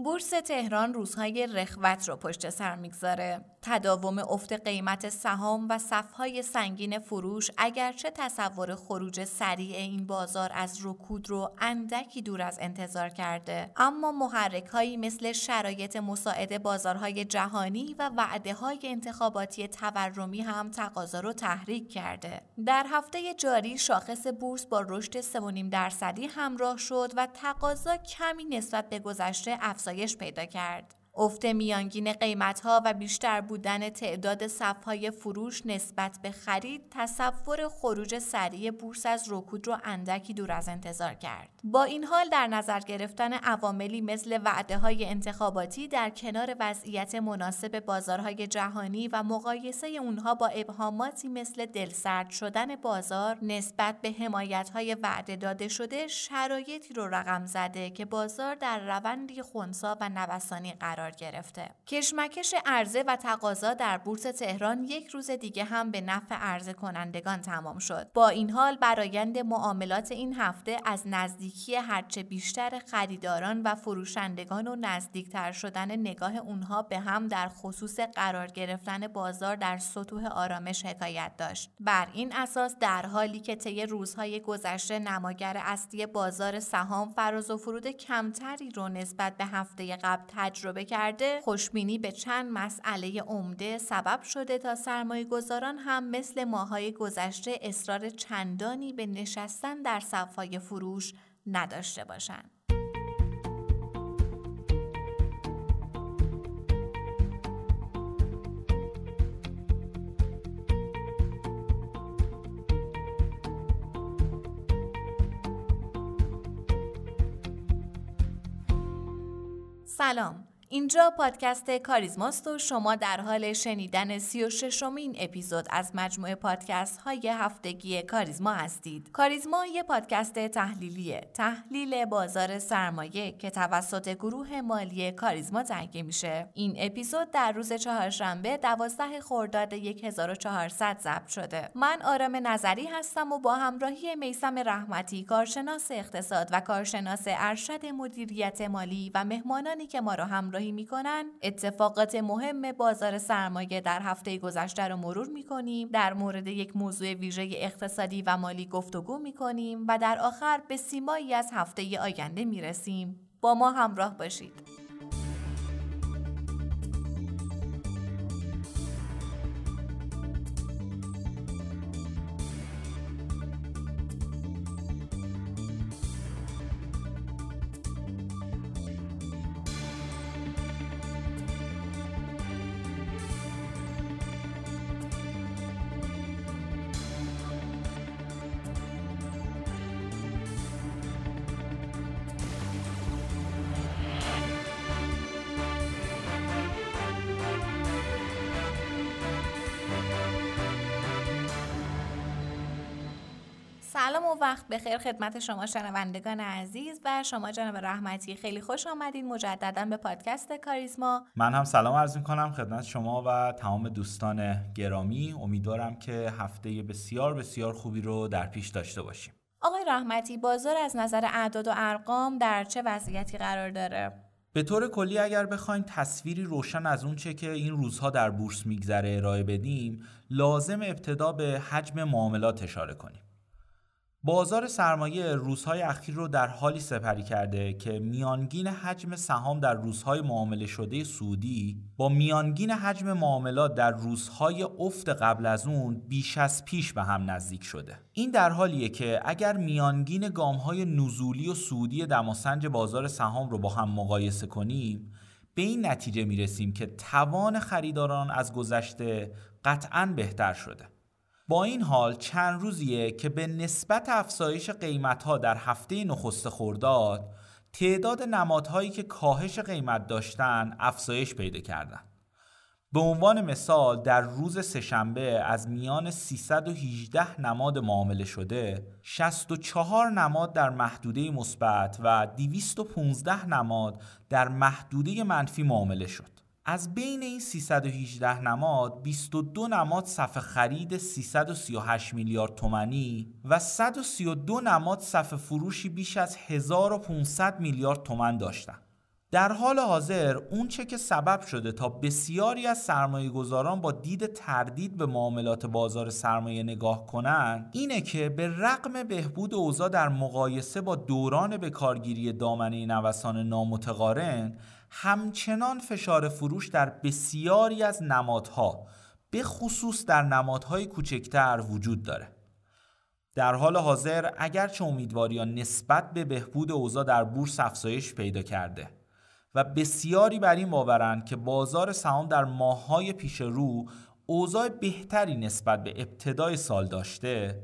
بورس تهران روزهای رخوت رو پشت سر می‌گذاره. تداوم افت قیمت سهام و صفهای سنگین فروش اگرچه تصور خروج سریع این بازار از رکود رو اندکی دور از انتظار کرده اما محرک هایی مثل شرایط مساعد بازارهای جهانی و وعده های انتخاباتی تورمی هم تقاضا رو تحریک کرده. در هفته جاری شاخص بورس با رشد 3.5 درصدی همراه شد و تقاضا کمی نسبت به گذشته افزایش پیدا کرد. افت میانگین قیمتها و بیشتر بودن تعداد صفهای فروش نسبت به خرید تصور خروج سریع بورس از رکود رو اندکی دور از انتظار کرد. با این حال در نظر گرفتن عواملی مثل وعده های انتخاباتی در کنار وضعیت مناسب بازارهای جهانی و مقایسه اونها با ابهاماتی مثل دلسرد شدن بازار نسبت به حمایت های وعده داده شده شرایطی رو رقم زده که بازار در روندی خونسا و نوسانی قرار گرفته. کشمکش عرضه و تقاضا در بورس تهران یک روز دیگه هم به نفع عرضه کنندگان تمام شد. با این حال برایند معاملات این هفته از نزدیکی هرچه بیشتر خریداران و فروشندگان و نزدیکتر شدن نگاه اونها به هم در خصوص قرار گرفتن بازار در سطوح آرامش حکایت داشت. بر این اساس در حالی که طی روزهای گذشته نماگر اصلی بازار سهام فراز و فرود کمتری رو نسبت به هفته قبل تجربه کرده خوشبینی به چند مسئله عمده سبب شده تا سرمایه گذاران هم مثل ماهای گذشته اصرار چندانی به نشستن در صفهای فروش نداشته باشند. سلام اینجا پادکست کاریزماست و شما در حال شنیدن سی و ششمین اپیزود از مجموعه پادکست های هفتگی کاریزما هستید. کاریزما یه پادکست تحلیلیه. تحلیل بازار سرمایه که توسط گروه مالی کاریزما تهیه میشه. این اپیزود در روز چهارشنبه 12 خرداد 1400 ضبط شده. من آرام نظری هستم و با همراهی میسم رحمتی کارشناس اقتصاد و کارشناس ارشد مدیریت مالی و مهمانانی که ما را همراه همراهی می‌کنن. اتفاقات مهم بازار سرمایه در هفته گذشته رو مرور می‌کنیم. در مورد یک موضوع ویژه اقتصادی و مالی گفتگو می‌کنیم و در آخر به سیمایی از هفته آینده می‌رسیم. با ما همراه باشید. سلام و وقت بخیر خدمت شما شنوندگان عزیز و شما جناب رحمتی. خیلی خوش آمدین مجددا به پادکست کاریزما. من هم سلام عرض می کنم خدمت شما و تمام دوستان گرامی. امیدوارم که هفته بسیار بسیار خوبی رو در پیش داشته باشیم. آقای رحمتی بازار از نظر اعداد و ارقام در چه وضعیتی قرار داره؟ به طور کلی اگر بخوایم تصویری روشن از اون چه که این روزها در بورس میگذره ارائه بدیم لازم ابتدا به حجم معاملات اشاره کنیم. بازار سرمایه روزهای اخیر رو در حالی سپری کرده که میانگین حجم سهام در روزهای معامله شده سودی با میانگین حجم معاملات در روزهای افت قبل از اون بیش از پیش به هم نزدیک شده. این در حالیه که اگر میانگین گامهای نزولی و سودی دماسنج بازار سهام رو با هم مقایسه کنیم به این نتیجه می‌رسیم که توان خریداران از گذشته قطعا بهتر شده. با این حال چند روزیه که به نسبت افزایش قیمتها در هفته نخست خورداد تعداد نمادهایی که کاهش قیمت داشتن افزایش پیدا کردن. به عنوان مثال در روز سهشنبه از میان 318 نماد معامله شده 64 نماد در محدوده مثبت و 215 نماد در محدوده منفی معامله شد. از بین این 318 نماد 22 نماد صف خرید 338 میلیارد تومانی و 132 نماد صف فروشی بیش از 1500 میلیارد تومن داشتند. در حال حاضر اون چه که سبب شده تا بسیاری از سرمایه گذاران با دید تردید به معاملات بازار سرمایه نگاه کنند اینه که به رغم بهبود اوضاع در مقایسه با دوران به کارگیری دامنه نوسان نامتقارن همچنان فشار فروش در بسیاری از نمادها به خصوص در نمادهای کوچکتر وجود داره. در حال حاضر اگرچه امیدواریان نسبت به بهبود اوضاع در بورس افزایش پیدا کرده و بسیاری بر این باورند که بازار سهام در ماههای پیش رو اوضاع بهتری نسبت به ابتدای سال داشته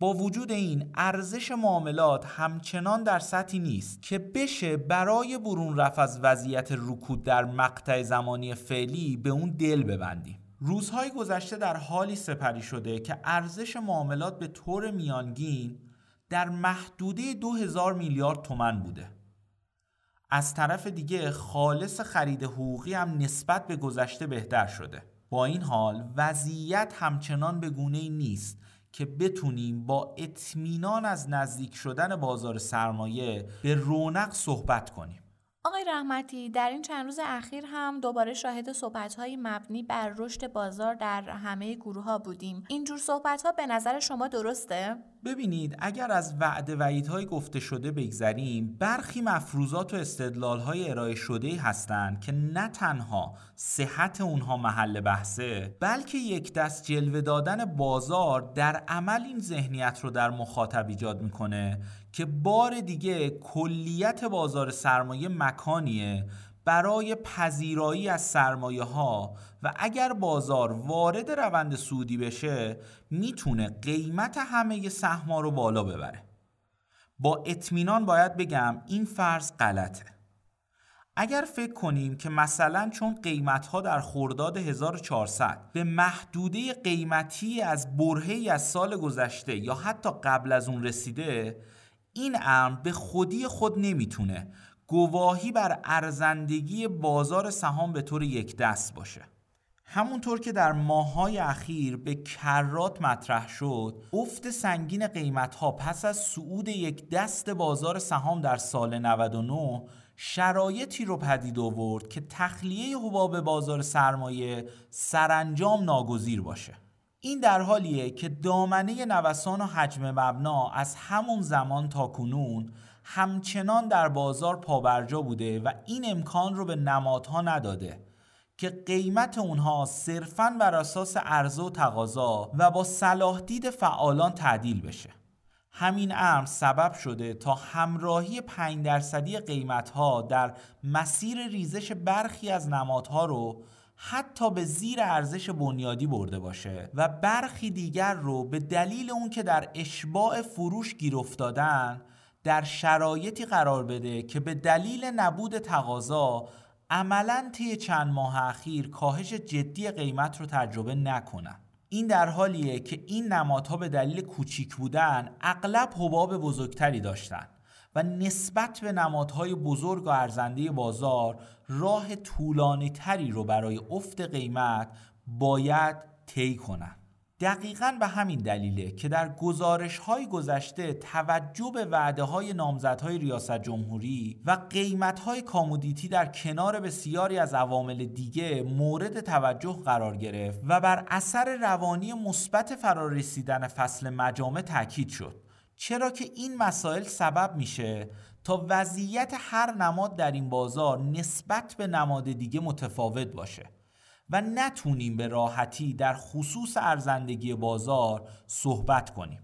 با وجود این ارزش معاملات همچنان در سطحی نیست که بشه برای برون رفت از وضعیت رکود در مقطع زمانی فعلی به اون دل ببندیم. روزهای گذشته در حالی سپری شده که ارزش معاملات به طور میانگین در محدوده 2000 میلیارد تومن بوده. از طرف دیگه خالص خرید حقوقی هم نسبت به گذشته بهتر شده. با این حال وضعیت همچنان به گونه نیست. که بتونیم با اطمینان از نزدیک شدن بازار سرمایه به رونق صحبت کنیم آقای رحمتی در این چند روز اخیر هم دوباره شاهد صحبت‌های مبنی بر رشد بازار در همه گروه ها بودیم اینجور صحبت به نظر شما درسته؟ ببینید اگر از وعده وعیدهای گفته شده بگذریم برخی مفروضات و استدلالهای ارائه شده هستند که نه تنها صحت اونها محل بحثه بلکه یک دست جلوه دادن بازار در عمل این ذهنیت رو در مخاطب ایجاد می‌کنه که بار دیگه کلیت بازار سرمایه مکانیه برای پذیرایی از سرمایه ها و اگر بازار وارد روند سودی بشه می‌تونه قیمت همه سهما رو بالا ببره. با اطمینان باید بگم این فرض غلطه. اگر فکر کنیم که مثلا چون قیمت ها در خرداد 1400 به محدوده قیمتی از برهی از سال گذشته یا حتی قبل از اون رسیده این امر به خودی خود نمی‌تونه گواهی بر ارزندگی بازار سهام به طور یک دست باشه. همونطور که در ماههای اخیر به کرات مطرح شد افت سنگین قیمت ها پس از صعود یک دست بازار سهام در سال 99 شرایطی رو پدید آورد که تخلیه حباب بازار سرمایه سرانجام ناگزیر باشه. این در حالیه که دامنه نوسان و حجم مبنا از همون زمان تا کنون همچنان در بازار پابرجا بوده و این امکان رو به نمادها نداده که قیمت اونها صرفاً بر اساس عرضه و تقاضا و با صلاح دید فعالان تعدیل بشه. همین امر سبب شده تا همراهی 5 درصدی قیمت ها در مسیر ریزش برخی از نمادها رو حتی به زیر ارزش بنیادی برده باشه و برخی دیگر رو به دلیل اون که در اشباع فروش گیر افتادن در شرایطی قرار بده که به دلیل نبود تقاضا عملا طی چند ماه اخیر کاهش جدی قیمت رو تجربه نکنن این در حالیه که این نمادها به دلیل کوچیک بودن اغلب حباب بزرگتری داشتن و نسبت به نمادهای بزرگ و ارزنده بازار راه طولانی تری رو برای افت قیمت باید طی کنند. دقیقا به همین دلیله که در گزارش های گذشته توجه به وعده های نامزدهای ریاست جمهوری و قیمت های کامودیتی در کنار بسیاری از عوامل دیگه مورد توجه قرار گرفت و بر اثر روانی مثبت فرارسیدن فصل مجامع تاکید شد. چرا که این مسائل سبب میشه تا وضعیت هر نماد در این بازار نسبت به نماد دیگه متفاوت باشه. و نتونیم به راحتی در خصوص ارزندگی بازار صحبت کنیم.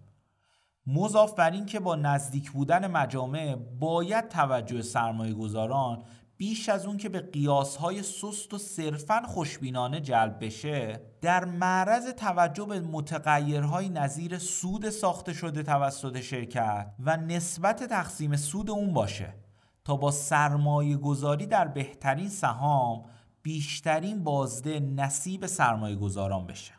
مضاف بر این که با نزدیک بودن مجامع باید توجه سرمایه گذاران بیش از اون که به قیاسهای سست و صرفا خوشبینانه جلب بشه در معرض توجه به متغیرهای نظیر سود ساخته شده توسط شرکت و نسبت تقسیم سود اون باشه تا با سرمایه گذاری در بهترین سهام بیشترین بازده نصیب سرمایه گذاران بشه.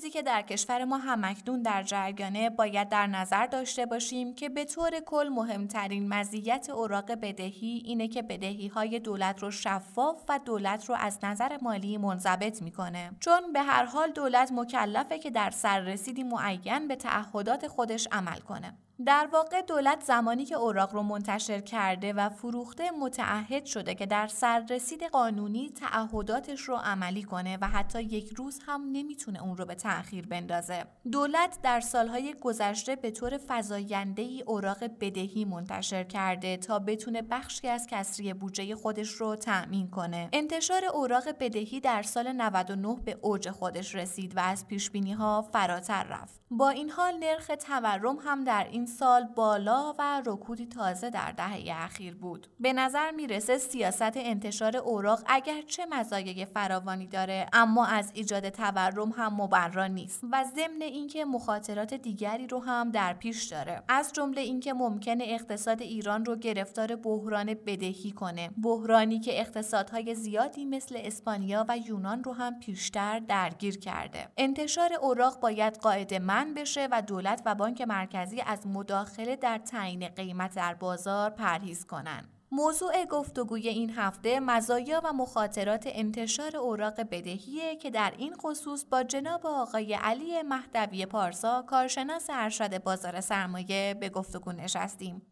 چیزی که در کشور ما همکنون در جریانه باید در نظر داشته باشیم که به طور کل مهمترین مزیت اوراق بدهی اینه که بدهی های دولت رو شفاف و دولت رو از نظر مالی منضبط می‌کنه. چون به هر حال دولت مکلفه که در سررسیدی معین به تعهدات خودش عمل کنه. در واقع دولت زمانی که اوراق رو منتشر کرده و فروخته متعهد شده که در سررسید قانونی تعهداتش رو عملی کنه و حتی یک روز هم نمی‌تونه اون رو به تأخیر بندازه. دولت در سالهای گذشته به طور فزاینده ای اوراق بدهی منتشر کرده تا بتونه بخشی از کسری بودجه خودش رو تأمین کنه. انتشار اوراق بدهی در سال 99 به اوج خودش رسید و از پیش ها فراتر رفت. با این حال نرخ تورم هم در این سال بالا و رکودی تازه در دهه اخیر بود. به نظر می‌رسه سیاست انتشار اوراق اگر چه مزایای فراوانی داره اما از ایجاد تورم هم مبرا نیست و ضمن اینکه مخاطرات دیگری رو هم در پیش داره. از جمله اینکه ممکنه اقتصاد ایران رو گرفتار بحران بدهی کنه. بحرانی که اقتصادهای زیادی مثل اسپانیا و یونان رو هم پیشتر درگیر کرده. انتشار اوراق باید قاعده من بشه و دولت و بانک مرکزی از مداخله در تعیین قیمت در بازار پرهیز کنند. موضوع گفتگوی این هفته مزایا و مخاطرات انتشار اوراق بدهیه که در این خصوص با جناب آقای علی مهدوی پارسا کارشناس ارشد بازار سرمایه به گفتگو نشستیم.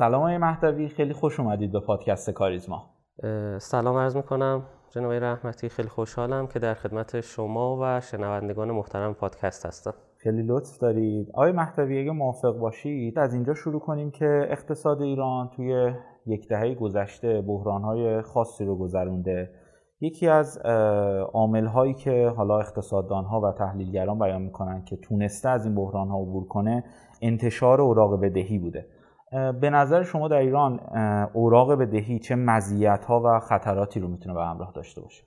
سلام های مهدوی خیلی خوش اومدید به پادکست کاریزما. سلام عرض می‌کنم. جناب رحمتی خیلی خوشحالم که در خدمت شما و شنوندگان محترم پادکست هستم. خیلی لطف دارید. آقای مهدوی اگه موافق باشید از اینجا شروع کنیم که اقتصاد ایران توی یک دهه گذشته بحرانهای خاصی رو گذرونده. یکی از عامل هایی که حالا اقتصاددان ها و تحلیلگران بیان می‌کنن که تونسته از این بحران ها عبور کنه انتشار اوراق بدهی بوده. به نظر شما در ایران اوراق بدهی چه مزیت ها و خطراتی رو می‌تونه به همراه داشته باشه؟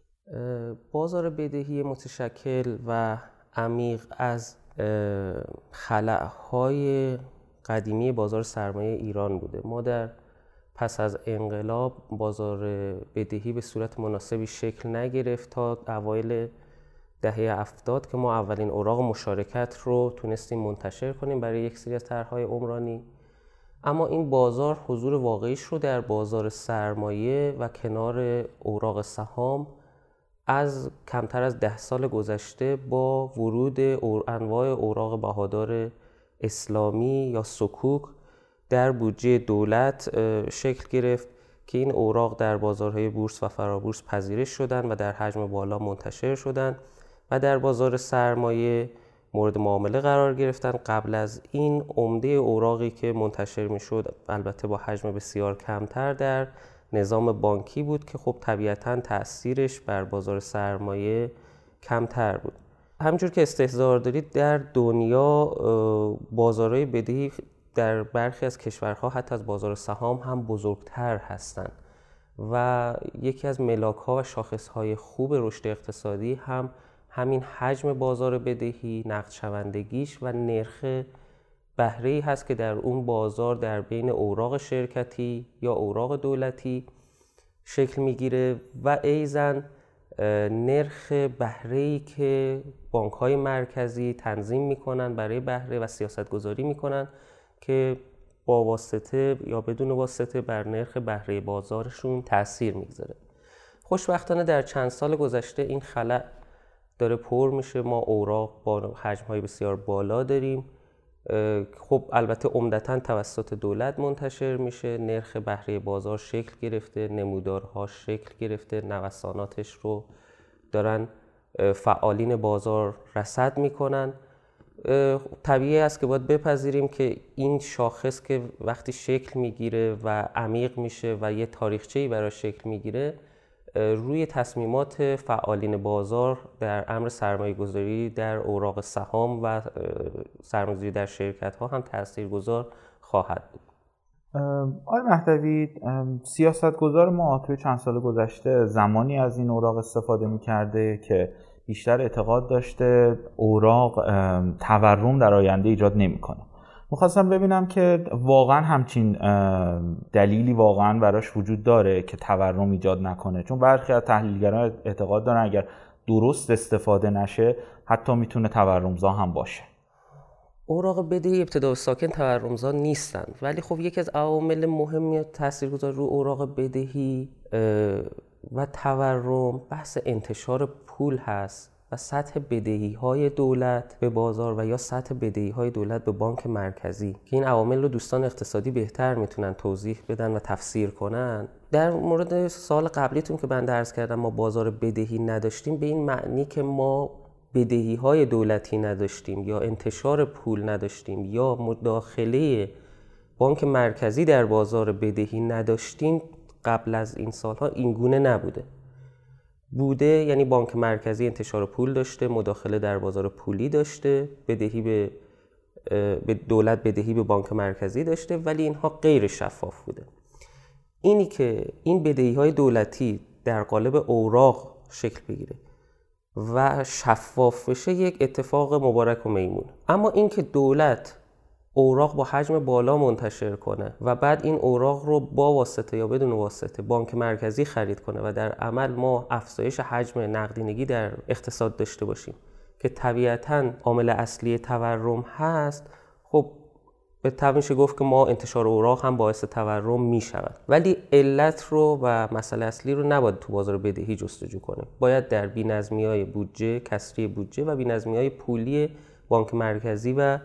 بازار بدهی متشکل و عمیق از خلعهای قدیمی بازار سرمایه ایران بوده. ما در پس از انقلاب بازار بدهی به صورت مناسبی شکل نگرفت تا اوایل دهه افتاد که ما اولین اوراق مشارکت رو تونستیم منتشر کنیم برای یک سری از طرحهای عمرانی. اما این بازار حضور واقعیش رو در بازار سرمایه و کنار اوراق سهام از کمتر از ده سال گذشته با ورود انواع اوراق بهادار اسلامی یا سکوک در بودجه دولت شکل گرفت که این اوراق در بازارهای بورس و فرابورس پذیرش شدند و در حجم بالا منتشر شدند و در بازار سرمایه مورد معامله قرار گرفتن. قبل از این عمده اوراقی که منتشر می‌شد البته با حجم بسیار کمتر در نظام بانکی بود که خب طبیعتا تاثیرش بر بازار سرمایه کمتر بود. همجور که استحضار دارید در دنیا بازارهای بدهی در برخی از کشورها حتی از بازار سهام هم بزرگتر هستند و یکی از ملاک ها و شاخص های خوب رشد اقتصادی هم همین حجم بازار بدهی نقد شوندگیش و نرخ بهره ای هست که در اون بازار در بین اوراق شرکتی یا اوراق دولتی شکل می‌گیره و ایزن نرخ بهره ای که بانک های مرکزی تنظیم می‌کنن برای بهره و سیاست گذاری می‌کنن که با واسطه یا بدون واسطه بر نرخ بهره بازارشون تاثیر می‌گذاره. خوشبختانه در چند سال گذشته این خلع داره پر میشه. ما اوراق با حجم های بسیار بالا داریم. خب البته عمدتا توسط دولت منتشر میشه. نرخ بهره بازار شکل گرفته. نمودارها شکل گرفته. نوساناتش رو دارن فعالین بازار رسد می‌کنن. طبیعی است که باید بپذیریم که این شاخص که وقتی شکل می‌گیره و عمیق میشه و یه تاریخچه‌ای برای شکل می‌گیره روی تصمیمات فعالین بازار در امر سرمایه گذاری در اوراق سهام و سرمایه در شرکت ها هم تأثیر گذار خواهد بود. آقای مهدوی سیاست گذار ما توی چند سال گذشته زمانی از این اوراق استفاده می کرده که بیشتر اعتقاد داشته اوراق تورم در آینده ایجاد نمی‌کنه. می‌خواستم ببینم که واقعا همچین دلیلی واقعا براش وجود داره که تورم ایجاد نکنه. چون برخی از تحلیلگران اعتقاد دارن اگر درست استفاده نشه حتی می‌تونه تورمزا هم باشه. اوراق بدهی ابتدا ساکن تورمزا نیستند ولی خب یکی از عوامل مهمی تاثیرگذار رو اوراق بدهی و تورم بحث انتشار پول هست. و سطح بدهی های دولت به بازار و یا سطح بدهی های دولت به بانک مرکزی که این عوامل رو دوستان اقتصادی بهتر می‌تونن توضیح بدن و تفسیر کنن. در مورد سال قبلیتون که بنده عرض کردم ما بازار بدهی نداشتیم به این معنی که ما بدهی های دولتی نداشتیم یا انتشار پول نداشتیم یا مداخله بانک مرکزی در بازار بدهی نداشتیم قبل از این سالها این گونه نبوده. بوده یعنی بانک مرکزی انتشار پول داشته مداخله در بازار پولی داشته بدهی به به دولت بدهی به بانک مرکزی داشته ولی اینها غیر شفاف بوده. اینی که این بدهی های دولتی در قالب اوراق شکل بگیره و شفاف بشه یک اتفاق مبارک و میمون. اما اینکه دولت اوراق با حجم بالا منتشر کنه و بعد این اوراق رو با واسطه یا بدون واسطه بانک مرکزی خرید کنه و در عمل ما افزایش حجم نقدینگی در اقتصاد داشته باشیم. که طبیعتا عامل اصلی تورم هست. خب به طب گفت که ما انتشار اوراق هم باعث تورم می شود ولی علت رو و مسئله اصلی رو نباید تو بازار بدهی جستجو کنیم باید در بینظمی های بودجه کسری بودجه و بینظمی های پولی بانک مرکزی و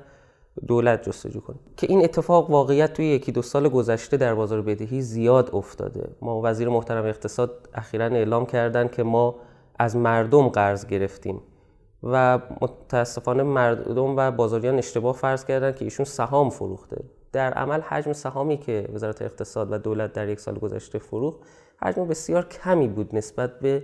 دولت جستجو کنیم که این اتفاق واقعیت توی یکی دو سال گذشته در بازار بدهی زیاد افتاده. ما وزیر محترم اقتصاد اخیرا اعلام کردن که ما از مردم قرض گرفتیم و متاسفانه مردم و بازاریان اشتباه فرض کردن که ایشون سهام فروخته. در عمل حجم سهامی که وزارت اقتصاد و دولت در یک سال گذشته فروخت حجم بسیار کمی بود نسبت به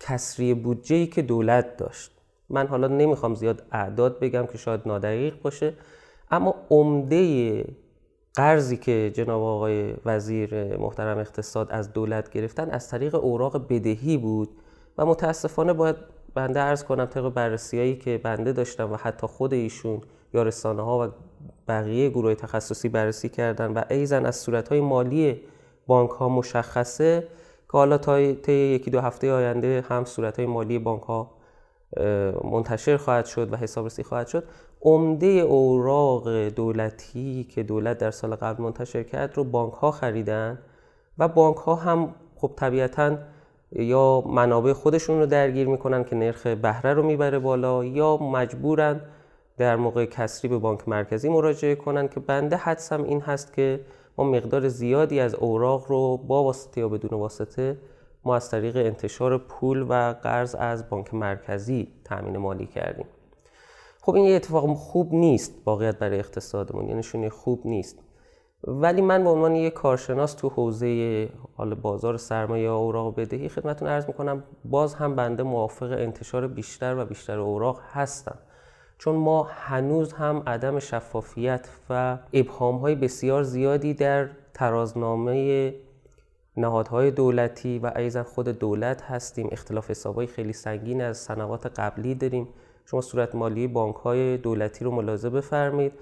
کسری بودجه که دولت داشت. من حالا نمی‌خوام زیاد اعداد بگم که شاید نادقیق باشه اما عمده قرضی که جناب آقای وزیر محترم اقتصاد از دولت گرفتن از طریق اوراق بدهی بود و متاسفانه باید بنده ارز کنم طبق بررسیایی که بنده داشتم و حتی خود ایشون یا رسانه ها و بقیه گروه تخصصی بررسی کردن و ایزن از صورت های مالی بانک ها مشخصه که حالا تا طی یکی دو هفته آینده هم صورت های مالی بانک ها منتشر خواهد شد و حسابرسی خواهد شد. عمده اوراق دولتی که دولت در سال قبل منتشر کرد رو بانک ها خریدن و بانک ها هم خب طبیعتاً یا منابع خودشون رو درگیر می‌کنن که نرخ بهره رو می‌بره بالا یا مجبورن در موقع کسری به بانک مرکزی مراجعه کنن که بنده حدسم این هست که ما مقدار زیادی از اوراق رو با واسطه یا بدون واسطه ما از طریق انتشار پول و قرض از بانک مرکزی تامین مالی کردیم. خب این یه اتفاق خوب نیست واقعیت برای اقتصادمون یعنی شونه خوب نیست. ولی من به عنوان یک کارشناس تو حوزه حال بازار سرمایه یا اوراق بدهی خدمتتون عرض می‌کنم باز هم بنده موافق انتشار بیشتر و بیشتر اوراق هستم. چون ما هنوز هم عدم شفافیت و ابهام های بسیار زیادی در ترازنامه نهادهای دولتی و ایزا خود دولت هستیم. اختلاف حسابای خیلی سنگین از سنوات قبلی داریم. شما صورت مالی بانک های دولتی رو ملاحظه بفرمایید.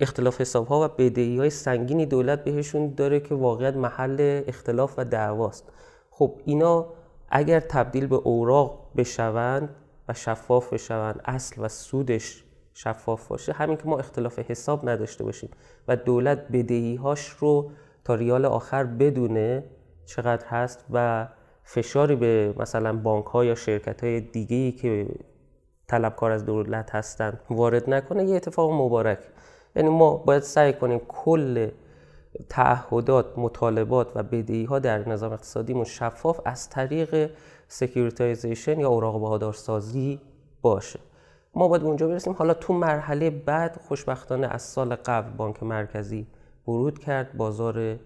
اختلاف حساب ها و بدهی های سنگینی دولت بهشون داره که واقعیت محل اختلاف و دعواست. خب اینا اگر تبدیل به اوراق بشوند و شفاف بشوند اصل و سودش شفاف باشه همین که ما اختلاف حساب نداشته باشیم و دولت بدهی هاش رو تا ریال آخر بدونه چقدر هست و فشاری به مثلا بانک ها یا شرکت های دیگه که طلبکار از دولت هستند وارد نکنه یه اتفاق مبارک. یعنی ما باید سعی کنیم کل تعهدات مطالبات و بدهی ها در نظام اقتصادیمون شفاف از طریق securitization یا اوراق بهادارسازی باشه. ما باید اونجا برسیم. حالا تو مرحله بعد خوشبختانه از سال قبل بانک مرکزی ورود کرد. بازار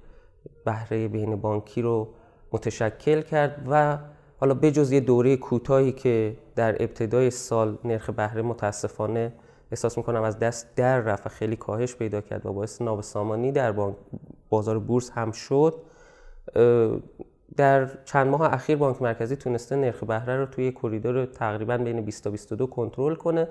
بهره بین بانکی رو متشکل کرد و حالا بجز یه دوره کوتاهی که در ابتدای سال نرخ بهره متاسفانه احساس می‌کنم از دست در رفت و خیلی کاهش پیدا کرد و باعث نابسامانی در بازار بورس هم شد در چند ماه اخیر بانک مرکزی تونسته نرخ بهره رو توی کریدور تقریبا بین 20 تا 22 کنترل کنه.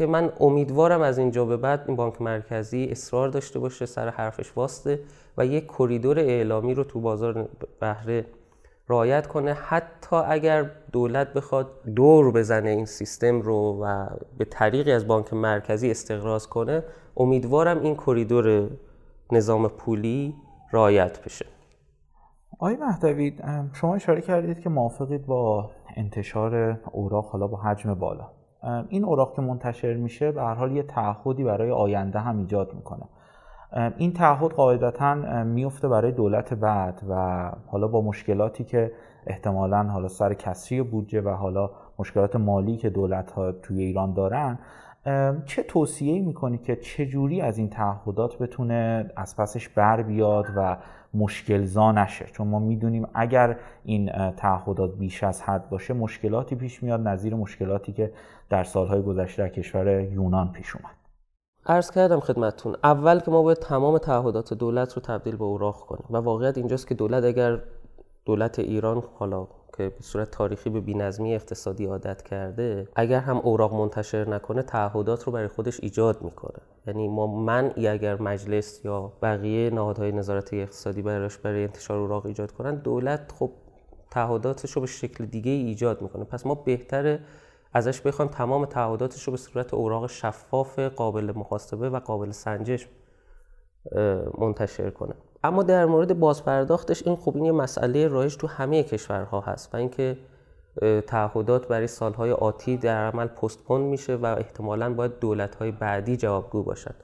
که من امیدوارم از اینجا به بعد این بانک مرکزی اصرار داشته باشه سر حرفش واسطه و یک کریدور اعلامی رو تو بازار بهره رعایت کنه. حتی اگر دولت بخواد دور بزنه این سیستم رو و به طریقی از بانک مرکزی استقراض کنه امیدوارم این کریدور نظام پولی رعایت بشه. آقای مهدوی شما اشاره کردید که موافقید با انتشار اوراق حالا با حجم بالا. این اوراق که منتشر میشه به هر حال یه تعهدی برای آینده هم ایجاد می‌کنه. این تعهد قاعدتا میفته برای دولت بعد و حالا با مشکلاتی که احتمالا حالا سر کسری بودجه و حالا مشکلات مالی که دولت ها توی ایران دارن چه توصیه می‌کنی که چجوری از این تعهدات بتونه از پسش بر بیاد و مشکلزا نشه؟ چون ما می‌دونیم اگر این تعهدات بیش از حد باشه مشکلاتی پیش میاد نظیر مشکلاتی که در سالهای گذشته در کشور یونان پیش اومد. عرض کردم خدمتتون اول که ما باید تمام تعهدات دولت رو تبدیل به اوراق کنیم و واقعیت اینجاست که دولت اگر دولت ایران حالا که به صورت تاریخی به بینظمی اقتصادی عادت کرده اگر هم اوراق منتشر نکنه تعهدات رو برای خودش ایجاد می‌کنه. یعنی ما منعی اگر مجلس یا بقیه نهادهای نظارت اقتصادی براش برای انتشار اوراق ایجاد کنن دولت خب تعهداتش رو به شکل دیگه ایجاد می‌کنه. پس ما بهتره ازش بخوایم تمام تعهداتش رو به صورت اوراق شفاف قابل محاسبه و قابل سنجش منتشر کنه اما در مورد بازپرداختش این خوب این یه مسئله رایج تو همه کشورها هست و اینکه تعهدات برای سالهای آتی در عمل پستپون میشه و احتمالا باید دولتهای بعدی جوابگو باشن.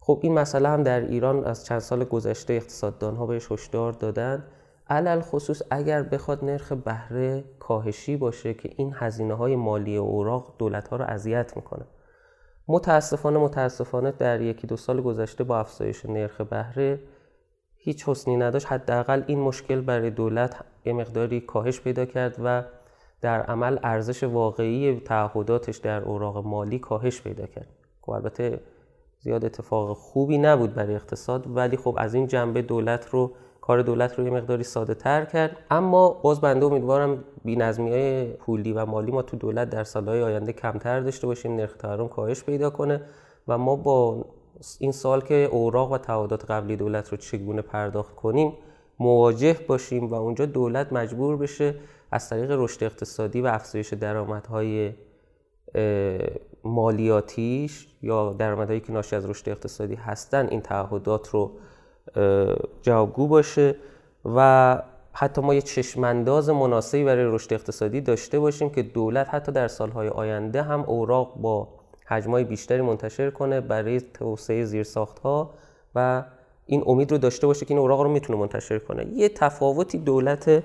خب این مسئله هم در ایران از چند سال گذشته اقتصاددان ها بهش هشدار دادن. علل خصوص اگر بخواد نرخ بهره کاهشی باشه که این هزینه های مالی اوراق دولت ها رو اذیت می‌کنه. متاسفانه متاسفانه در یکی دو سال گذشته با افزایش نرخ بهره هیچ حسنی نداشت. حداقل این مشکل برای دولت یه مقداری کاهش پیدا کرد و در عمل ارزش واقعی تعهداتش در اوراق مالی کاهش پیدا کرد. خب البته زیاد اتفاق خوبی نبود برای اقتصاد ولی خب از این جنبه دولت رو کار دولت رو یه مقداری ساده تر کرد. اما باز بنده امیدوارم بی های پولی و مالی ما تو دولت در سالهای آینده کمتر داشته باشیم نرخ تورم کاهش پیدا کنه و ما با این سال که اوراق و تعهدات قبلی دولت رو چگونه پرداخت کنیم مواجه باشیم و اونجا دولت مجبور بشه از طریق رشد اقتصادی و افزایش درآمدهای مالیاتیش یا درآمدهایی که ناشی از رشد اقتصادی هستن این تعهدات رو جوابگو باشه و حتی ما یه چشمانداز مناسبی برای رشد اقتصادی داشته باشیم که دولت حتی در سالهای آینده هم اوراق با حجمای بیشتری منتشر کنه برای توسعه زیرساخت ها و این امید رو داشته باشه که این اوراق رو می‌تونه منتشر کنه. یه تفاوتی دولت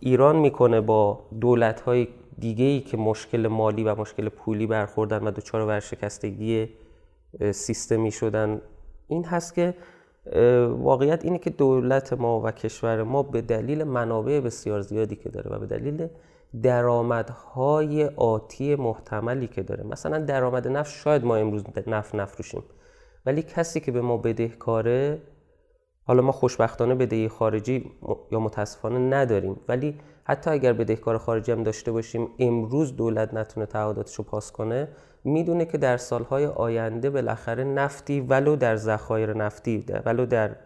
ایران می‌کنه با دولت های دیگه ای که مشکل مالی و مشکل پولی برخوردن و دچار ورشکستگی سیستمی شدن این هست که واقعیت اینه که دولت ما و کشور ما به دلیل منابع بسیار زیادی که داره و به دلیل درآمدهای آتی محتملی که داره. مثلا درآمد نفت شاید ما امروز نفت نفروشیم. ولی کسی که به ما بدهکاره حالا ما خوشبختانه بدهی خارجی یا متاسفانه نداریم. ولی حتی اگر بدهکار خارجی هم داشته باشیم امروز دولت نتونه تعهداتش رو پاس کنه می‌دونه که در سالهای آینده بالاخره نفتی ولو در ذخایر نفتی ولو در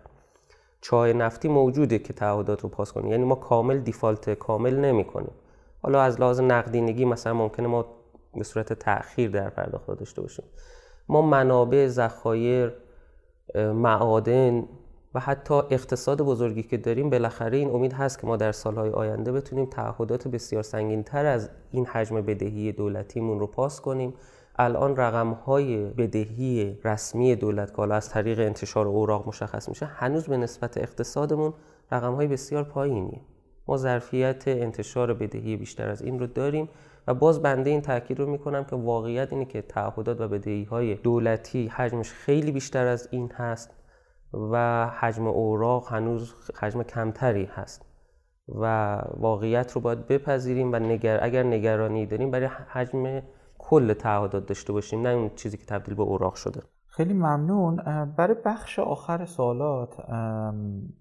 چای نفتی موجوده که تعهدات رو پاس کنه. یعنی ما کامل دیفالت کامل نمی‌کنیم. حالا از لحاظ نقدینگی مثلا ممکنه ما به صورت تأخیر در پرداخت داشته باشیم. ما منابع ذخایر معادن و حتی اقتصاد بزرگی که داریم بالاخره این امید هست که ما در سالهای آینده بتونیم تعهدات بسیار سنگین تر از این حجم بدهی دولتیمون رو پاس کنیم. الان رقم های بدهی رسمی دولت که از طریق انتشار اوراق مشخص میشه هنوز به نسبت اقتصادمون رقم های بسیار پایینیه. ما ظرفیت انتشار بدهی بیشتر از این رو داریم و باز بنده این تاکید رو می‌کنم که واقعیت اینه که تعهدات و بدهی های دولتی حجمش خیلی بیشتر از این هست و حجم اوراق هنوز حجم کمتری هست و واقعیت رو باید بپذیریم و نگر... اگر نگرانی داریم برای حجم کل تعهدات داشته باشیم نه اون چیزی که تبدیل به اوراق شده. خیلی ممنون. برای بخش آخر سوالات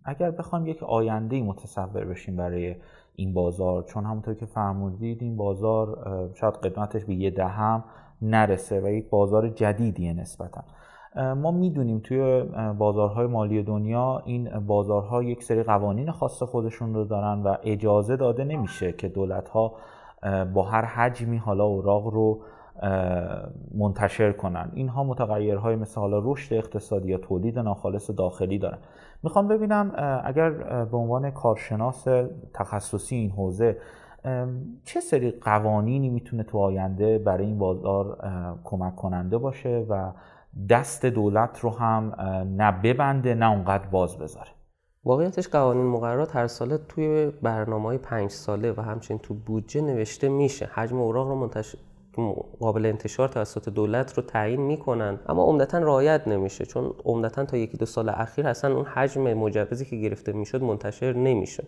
اگر بخوام یک آینده متصور بشیم برای این بازار چون همونطور که فرمودید این بازار شاید قدمتش به یه دهم نرسه و یک بازار جدیدیه نسبتا. ما می‌دونیم توی بازارهای مالی دنیا این بازارها یک سری قوانین خاص خودشون رو دارن و اجازه داده نمیشه که دولت ها با هر حجمی حالا اوراق رو منتشر کنن. اینها متغیرهای مثل حالا رشد اقتصادی یا تولید ناخالص داخلی دارن. می‌خوام ببینم اگر به عنوان کارشناس تخصصی این حوزه چه سری قوانینی می‌تونه تو آینده برای این بازار کمک کننده باشه و دست دولت رو هم نه ببنده نه اونقدر باز بذاره؟ واقعیتش قوانین مقررات هر ساله توی برنامه های پنج ساله و همچنین تو بودجه نوشته میشه. حجم اوراق رو منتشر قابل انتشار توسط دولت رو تعیین می‌کنن. اما عمدتا رعایت نمیشه چون عمدتا تا یکی دو سال اخیر اصلا اون حجم مجوزی که گرفته می‌شد منتشر نمیشه.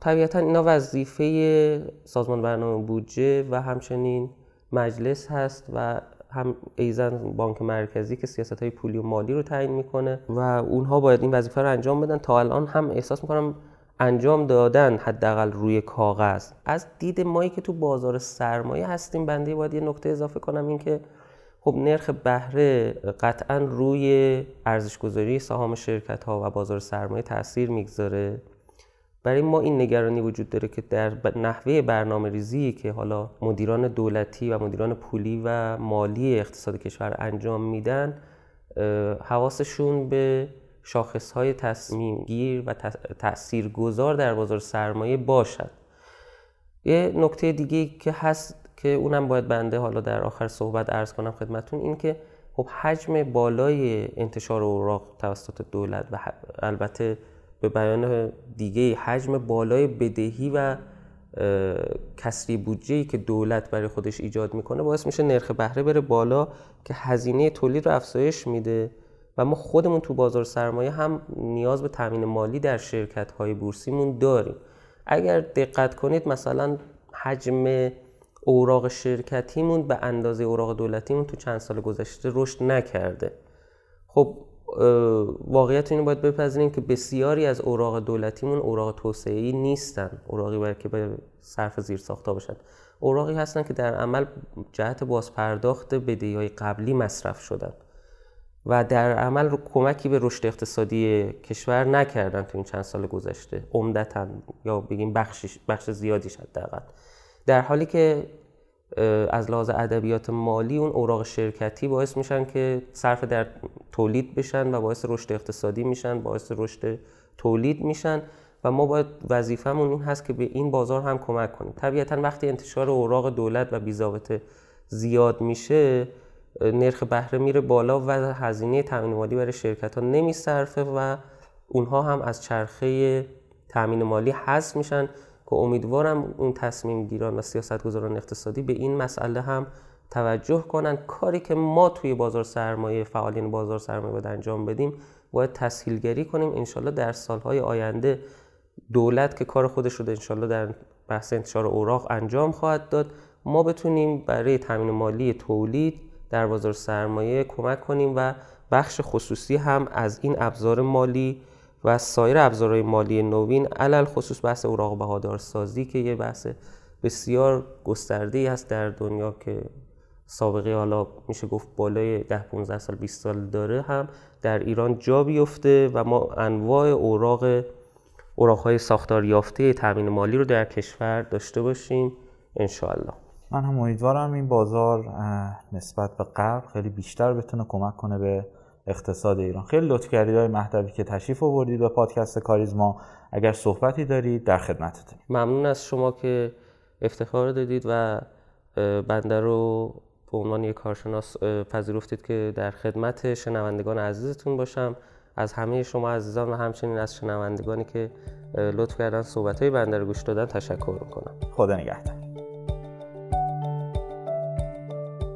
طبیعتا اینا وظیفه سازمان برنامه بودجه و همچنین مجلس هست و هم ایزن بانک مرکزی که سیاست های پولی و مالی رو تعیین می‌کنه و اونها باید این وظیفه رو انجام بدن. تا الان هم احساس می‌کنم انجام دادن حداقل روی کاغذ. از دید مایی که تو بازار سرمایه هستیم بنده باید یه نکته اضافه کنم این که خب نرخ بهره قطعا روی ارزشگذاری سهام شرکت ها و بازار سرمایه تاثیر می‌گذاره. برای ما این نگرانی وجود داره که در نحوه برنامه ریزی که حالا مدیران دولتی و مدیران پولی و مالی اقتصاد کشور انجام میدن حواسشون به شاخص های تصمیم گیر و تأثیر گذار در بازار سرمایه باشد. یه نکته دیگه که هست که اونم باید بنده حالا در آخر صحبت ارز کنم خدمتون این که خب حجم بالای انتشار اوراق توسط دولت و البته به بیان دیگه حجم بالای بدهی و کسری بودجه که دولت برای خودش ایجاد می‌کنه باعث میشه نرخ بهره بره بالا که هزینه تولید رو افزایش میده. و ما خودمون تو بازار سرمایه هم نیاز به تامین مالی در شرکت های بورسیمون داریم. اگر دقت کنید مثلا حجم اوراق شرکتیمون به اندازه اوراق دولتیمون تو چند سال گذشته رشد نکرده. خب واقعیت اینو باید بپذیریم که بسیاری از اوراق دولتیمون اوراق توسعه‌ای نیستن. اوراقی برای که به صرف زیر ساخته باشن. اوراقی هستن که در عمل جهت بازپرداخت بدهی های قبلی مصرف شدن. و در عمل رو کمکی به رشد اقتصادی کشور نکردن تو این چند سال گذشته. عمدتا یا بگیم بخش بخش زیادیش حداقل. در حالی که از لحاظ ادبیات مالی اون اوراق شرکتی باعث میشن که صرف در تولید بشن و باعث رشد اقتصادی میشن باعث رشد تولید میشن و ما باید وظیفهمون این هست که به این بازار هم کمک کنیم. طبیعتا وقتی انتشار اوراق دولت و بیزابطه زیاد میشه نرخ بهره میره بالا و هزینه تامین مالی برای شرکت ها نمیصرفه و اونها هم از چرخه تامین مالی حذف میشن که امیدوارم اون تصمیم گیران و سیاستگزاران اقتصادی به این مسئله هم توجه کنن. کاری که ما توی بازار سرمایه فعالین بازار سرمایه باید انجام بدیم باید تسهیلگری کنیم. انشالله در سالهای آینده دولت که کار خودش رو انشالله در بحث انتشار اوراق انجام خواهد داد. ما بتونیم برای تامین مالی تولید در بازار سرمایه کمک کنیم و بخش خصوصی هم از این ابزار مالی و سایر ابزارهای مالی نوین علل خصوص بحث اوراق بهادارسازی که یه بحث بسیار گسترده است در دنیا که سابقه حالا میشه گفت بالای 10 15 سال 20 سال داره هم در ایران جا بیفته و ما انواع اوراق اوراقهای ساختار یافته تامین مالی رو در کشور داشته باشیم انشاءالله. من هم امیدوارم این بازار نسبت به قبل خیلی بیشتر بتونه کمک کنه به اقتصاد ایران. خیلی لطف کردید های مهدوی که تشریف آوردید به پادکست کاریزما. اگر صحبتی دارید در خدمتتون. ممنون از شما که افتخار دادید و بنده رو به عنوان یک کارشناس پذیرفتید که در خدمت شنوندگان عزیزتون باشم. از همه شما عزیزان و همچنین از شنوندگانی که لطف کردن صحبت های بنده رو گوش دادن تشکر می‌کنم. خدا نگهدار.